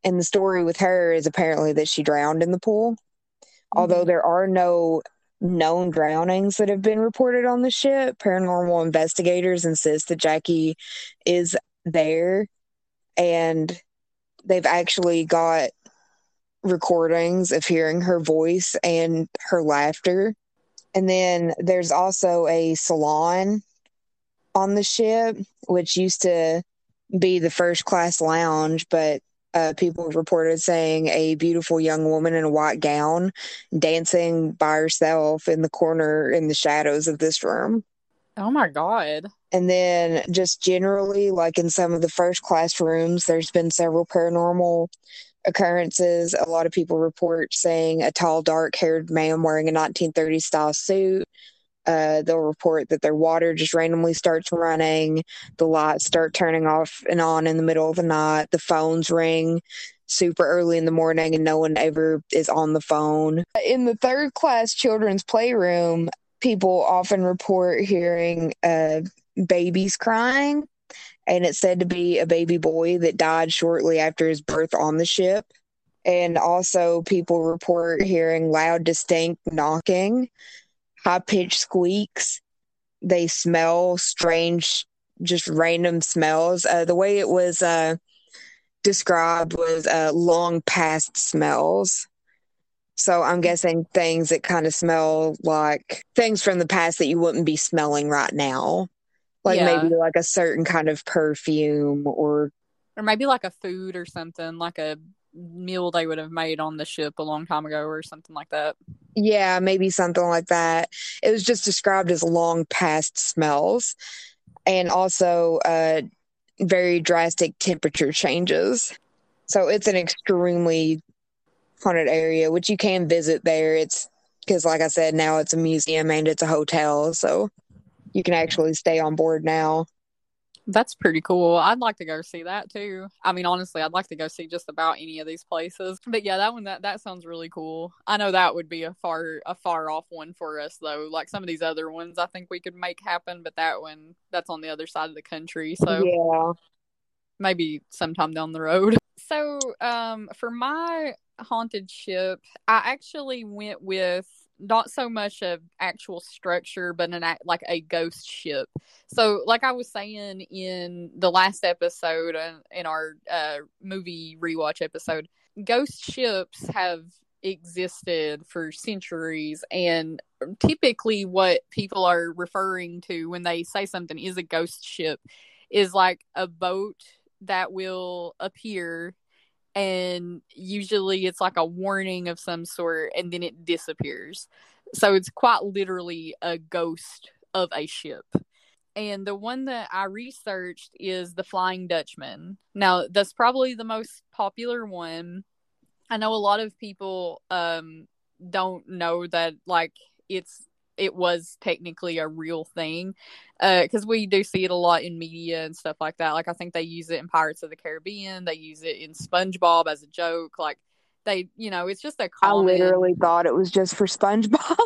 And the story with her is apparently that she drowned in the pool. Mm-hmm. Although there are no known drownings that have been reported on the ship, paranormal investigators insist that Jackie is there and they've actually got recordings of hearing her voice and her laughter. And then there's also a salon on the ship, which used to be the first class lounge, but uh, people reported saying a beautiful young woman in a white gown dancing by herself in the corner in the shadows of this room. Oh my God. And then, just generally, like in some of the first class rooms, there's been several paranormal occurrences. A lot of people report saying a tall, dark haired man wearing a 1930s style suit. Uh, they'll report that their water just randomly starts running. The lights start turning off and on in the middle of the night. The phones ring super early in the morning and no one ever is on the phone. In the third class children's playroom, people often report hearing uh, babies crying, and it's said to be a baby boy that died shortly after his birth on the ship. And also, people report hearing loud, distinct knocking, high pitched squeaks. They smell strange, just random smells. Uh, the way it was uh, described was uh, long past smells. So I'm guessing things that kind of smell like things from the past that you wouldn't be smelling right now. Like Yeah. maybe like a certain kind of perfume or Or maybe like a food or something, like a meal they would have made on the ship a long time ago or something like that. yeah, maybe something like that. It was just described as long past smells and also uh very drastic temperature changes. So it's an extremely haunted area which you can visit there. It's because like I said now it's a museum and it's a hotel, so you can actually stay on board now. That's pretty cool. I'd like to go see that too. I mean, honestly, I'd like to go see just about any of these places. But yeah, that one that that sounds really cool. I know that would be a far a far off one for us though. Like some of these other ones, I think we could make happen, but that one that's on the other side of the country, so yeah. maybe sometime down the road. So, um, for my haunted ship, I actually went with not so much of actual structure, but an act like a ghost ship. So, like I was saying in the last episode uh, in our uh, movie rewatch episode, ghost ships have existed for centuries and typically what people are referring to when they say something is a ghost ship is like a boat that will appear and usually it's like a warning of some sort and then it disappears. So it's quite literally a ghost of a ship. And the one that i researched is the flying dutchman. Now that's probably the most popular one. I know a lot of people um don't know that like it's it was technically a real thing uh, because we do see it a lot in media and stuff like that. Like I think they use it in Pirates of the Caribbean. They use it in SpongeBob as a joke. Like they, you know, it's just a I common. literally thought it was just for SpongeBob.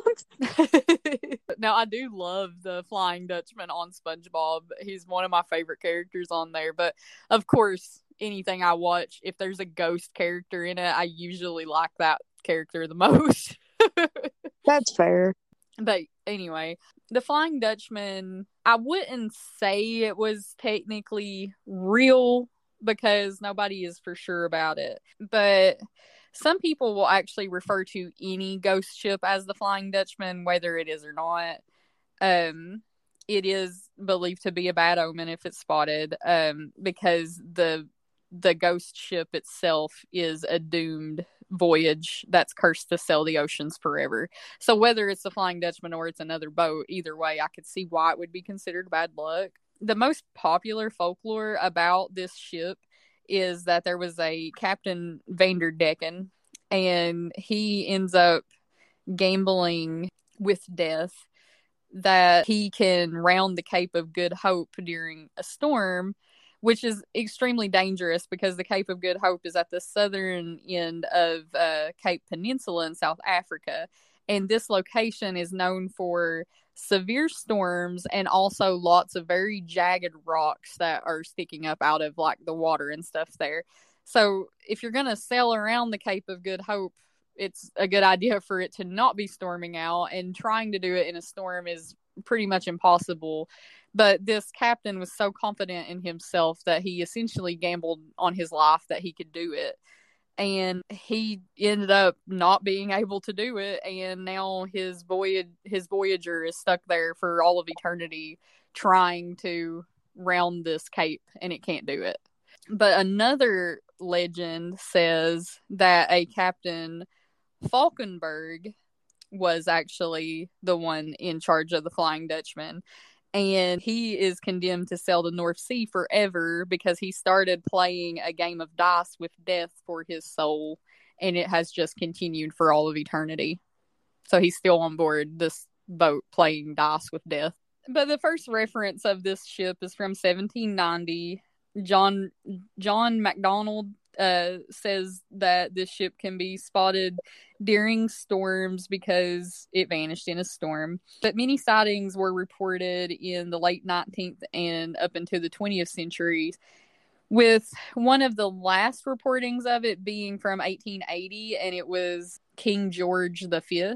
now I do love the Flying Dutchman on SpongeBob. He's one of my favorite characters on there. But of course, anything I watch, if there's a ghost character in it, I usually like that character the most. That's fair. But anyway, the Flying Dutchman, I wouldn't say it was technically real because nobody is for sure about it. But some people will actually refer to any ghost ship as the Flying Dutchman, whether it is or not. Um, it is believed to be a bad omen if it's spotted, um, because the the ghost ship itself is a doomed voyage that's cursed to sail the oceans forever. So whether it's the Flying Dutchman or it's another boat, either way, I could see why it would be considered bad luck. The most popular folklore about this ship is that there was a Captain Vanderdecken, and he ends up gambling with death that he can round the Cape of Good Hope during a storm which is extremely dangerous because the Cape of Good Hope is at the southern end of uh, Cape Peninsula in South Africa. And this location is known for severe storms and also lots of very jagged rocks that are sticking up out of like the water and stuff there. So if you're going to sail around the Cape of Good Hope, it's a good idea for it to not be storming out and trying to do it in a storm is pretty much impossible but this captain was so confident in himself that he essentially gambled on his life that he could do it. And he ended up not being able to do it. And now his voyage his voyager is stuck there for all of eternity trying to round this cape and it can't do it. But another legend says that a captain falkenberg was actually the one in charge of the flying dutchman and he is condemned to sail the North Sea forever because he started playing a game of dice with death for his soul, and it has just continued for all of eternity. So he's still on board this boat playing dice with death. But the first reference of this ship is from 1790. John John MacDonald uh, says that this ship can be spotted during storms because it vanished in a storm. But many sightings were reported in the late 19th and up into the 20th centuries, with one of the last reportings of it being from 1880, and it was King George V.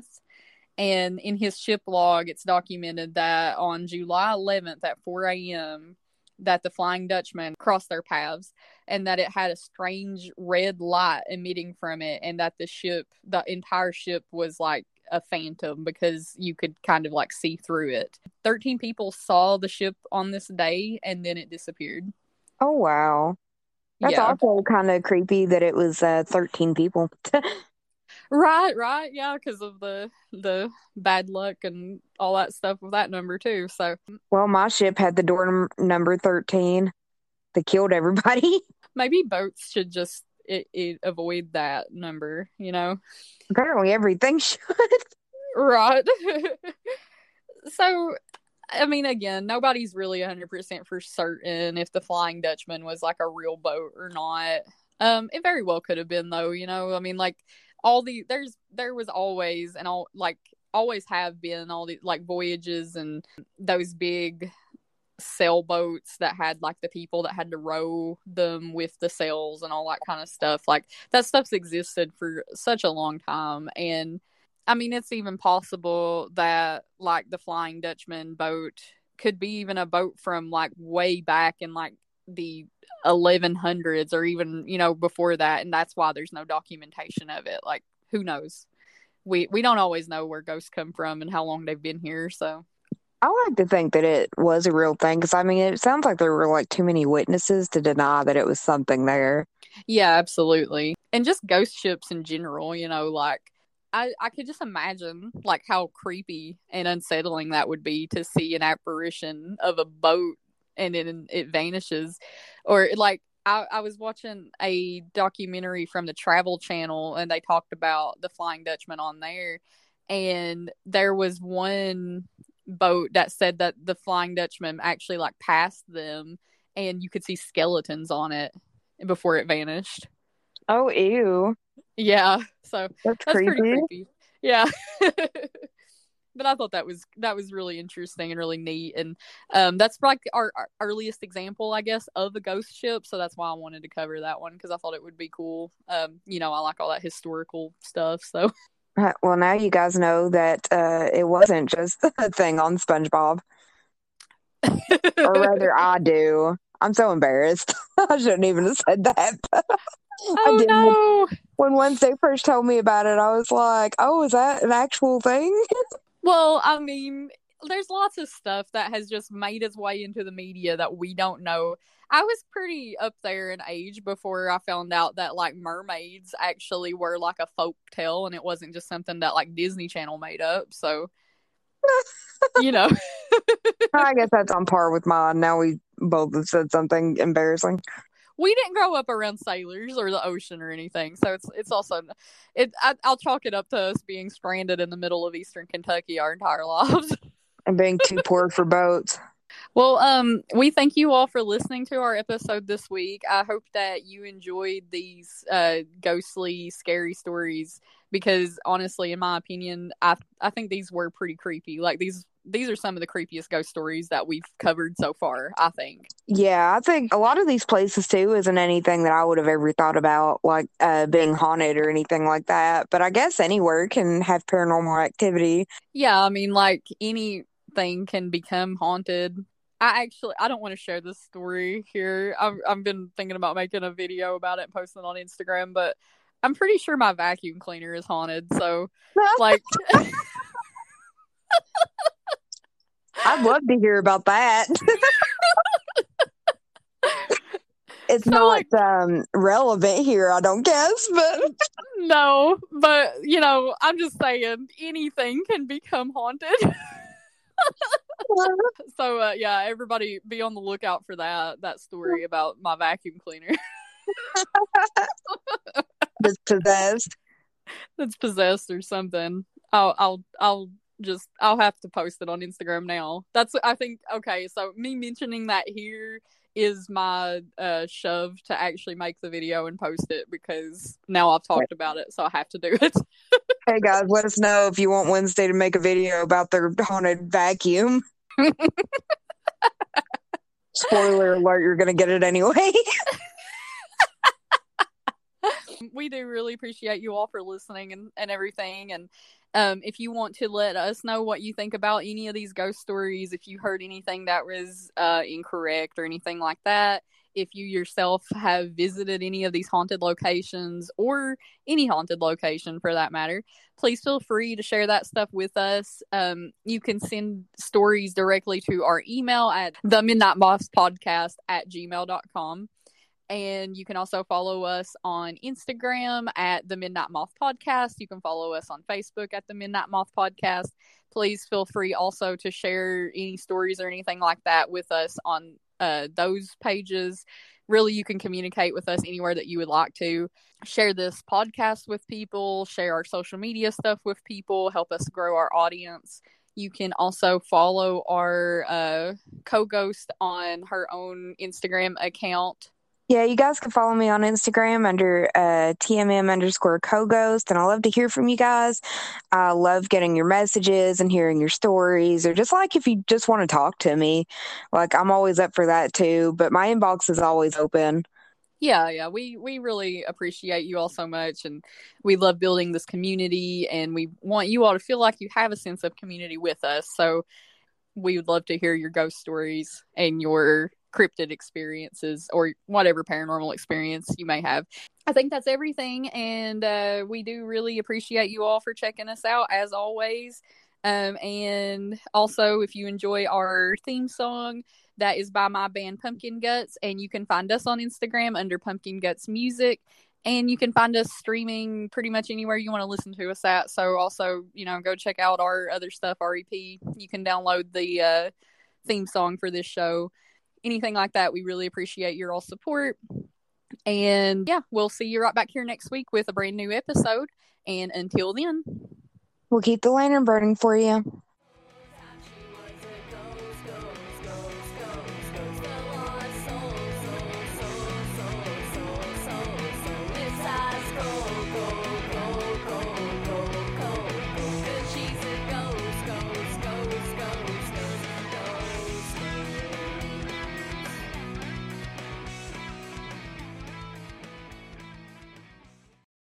And in his ship log, it's documented that on July 11th at 4 a.m., that the Flying Dutchman crossed their paths and that it had a strange red light emitting from it and that the ship the entire ship was like a phantom because you could kind of like see through it. 13 people saw the ship on this day and then it disappeared. Oh wow. That's yeah. also kind of creepy that it was uh, 13 people right right yeah because of the the bad luck and all that stuff with that number too so well my ship had the door number 13 they killed everybody maybe boats should just it, it avoid that number, you know? Apparently everything should. right. so I mean, again, nobody's really 100% for certain if the Flying Dutchman was like a real boat or not. Um, it very well could have been, though, you know? I mean, like, all the, there's, there was always, and all, like, always have been all the, like, voyages and those big sailboats that had like the people that had to row them with the sails and all that kind of stuff. Like that stuff's existed for such a long time. And I mean, it's even possible that like the Flying Dutchman boat could be even a boat from like way back in like the 1100s or even, you know, before that. And that's why there's no documentation of it. Like, who knows? We, we don't always know where ghosts come from and how long they've been here. So I like to think that it was a real thing because I mean, it sounds like there were like too many witnesses to deny that it was something there. Yeah, absolutely. And just ghost ships in general, you know, like I, I could just imagine like how creepy and unsettling that would be to see an apparition of a boat and then it vanishes. Or like I, I was watching a documentary from the Travel Channel and they talked about the Flying Dutchman on there. And there was one boat that said that the Flying Dutchman actually like passed them and you could see skeletons on it before it vanished. Oh, ew. Yeah. So that's, that's creepy. pretty creepy. Yeah. but I thought that was that was really interesting and really neat, and um, that's like our, our, earliest example, I guess, of a ghost ship. So that's why I wanted to cover that one because I thought it would be cool. Um, you know, I like all that historical stuff. So Uh, well, now you guys know that uh, it wasn't just a thing on SpongeBob. or rather, I do. I'm so embarrassed. I shouldn't even have said that. oh, I no. When Wednesday first told me about it, I was like, oh, is that an actual thing? Well, I mean, there's lots of stuff that has just made its way into the media that we don't know. I was pretty up there in age before I found out that like mermaids actually were like a folk tale and it wasn't just something that like Disney Channel made up. So you know. I guess that's on par with mine. Now we both have said something embarrassing. We didn't grow up around sailors or the ocean or anything, so it's it's also it. I, I'll chalk it up to us being stranded in the middle of Eastern Kentucky our entire lives and being too poor for boats. Well, um, we thank you all for listening to our episode this week. I hope that you enjoyed these uh, ghostly, scary stories because, honestly, in my opinion, I I think these were pretty creepy. Like these these are some of the creepiest ghost stories that we've covered so far. I think. Yeah, I think a lot of these places too isn't anything that I would have ever thought about, like uh, being haunted or anything like that. But I guess anywhere can have paranormal activity. Yeah, I mean, like anything can become haunted. I actually I don't want to share this story here. I've I've been thinking about making a video about it and posting it on Instagram, but I'm pretty sure my vacuum cleaner is haunted. So, like, I'd love to hear about that. it's So, not like- um, relevant here, I don't guess, but no, but you know, I'm just saying anything can become haunted. so, uh, yeah, everybody be on the lookout for that that story about my vacuum cleaner it's possessed. that's possessed or something. I'll, I'll, I'll just, I'll have to post it on Instagram now. That's, I think, okay. So me mentioning that here is my uh shove to actually make the video and post it because now I've talked about it, so I have to do it. Hey guys, let us know if you want Wednesday to make a video about their haunted vacuum. Spoiler alert, you're to get it anyway. We do really appreciate you all for listening and, and everything. And um, if you want to let us know what you think about any of these ghost stories, if you heard anything that was uh, incorrect or anything like that, if you yourself have visited any of these haunted locations or any haunted location for that matter, please feel free to share that stuff with us. Um, you can send stories directly to our email at the midnight moths podcast at gmail.com. And you can also follow us on Instagram at the Midnight Moth Podcast. You can follow us on Facebook at the Midnight Moth Podcast. Please feel free also to share any stories or anything like that with us on uh, those pages. Really, you can communicate with us anywhere that you would like to. Share this podcast with people, share our social media stuff with people, help us grow our audience. You can also follow our uh, co ghost on her own Instagram account. Yeah, you guys can follow me on Instagram under uh, TMM underscore co-ghost, and I love to hear from you guys. I love getting your messages and hearing your stories, or just like if you just want to talk to me, like I'm always up for that too. But my inbox is always open. Yeah, yeah, we we really appreciate you all so much, and we love building this community, and we want you all to feel like you have a sense of community with us. So we would love to hear your ghost stories and your cryptid experiences or whatever paranormal experience you may have. I think that's everything, and uh, we do really appreciate you all for checking us out as always. Um, and also, if you enjoy our theme song, that is by my band Pumpkin Guts, and you can find us on Instagram under Pumpkin Guts Music. And you can find us streaming pretty much anywhere you want to listen to us at. So, also, you know, go check out our other stuff, REP. You can download the uh, theme song for this show. Anything like that, we really appreciate your all support. And yeah, we'll see you right back here next week with a brand new episode. And until then, We'll keep the lantern burning for you.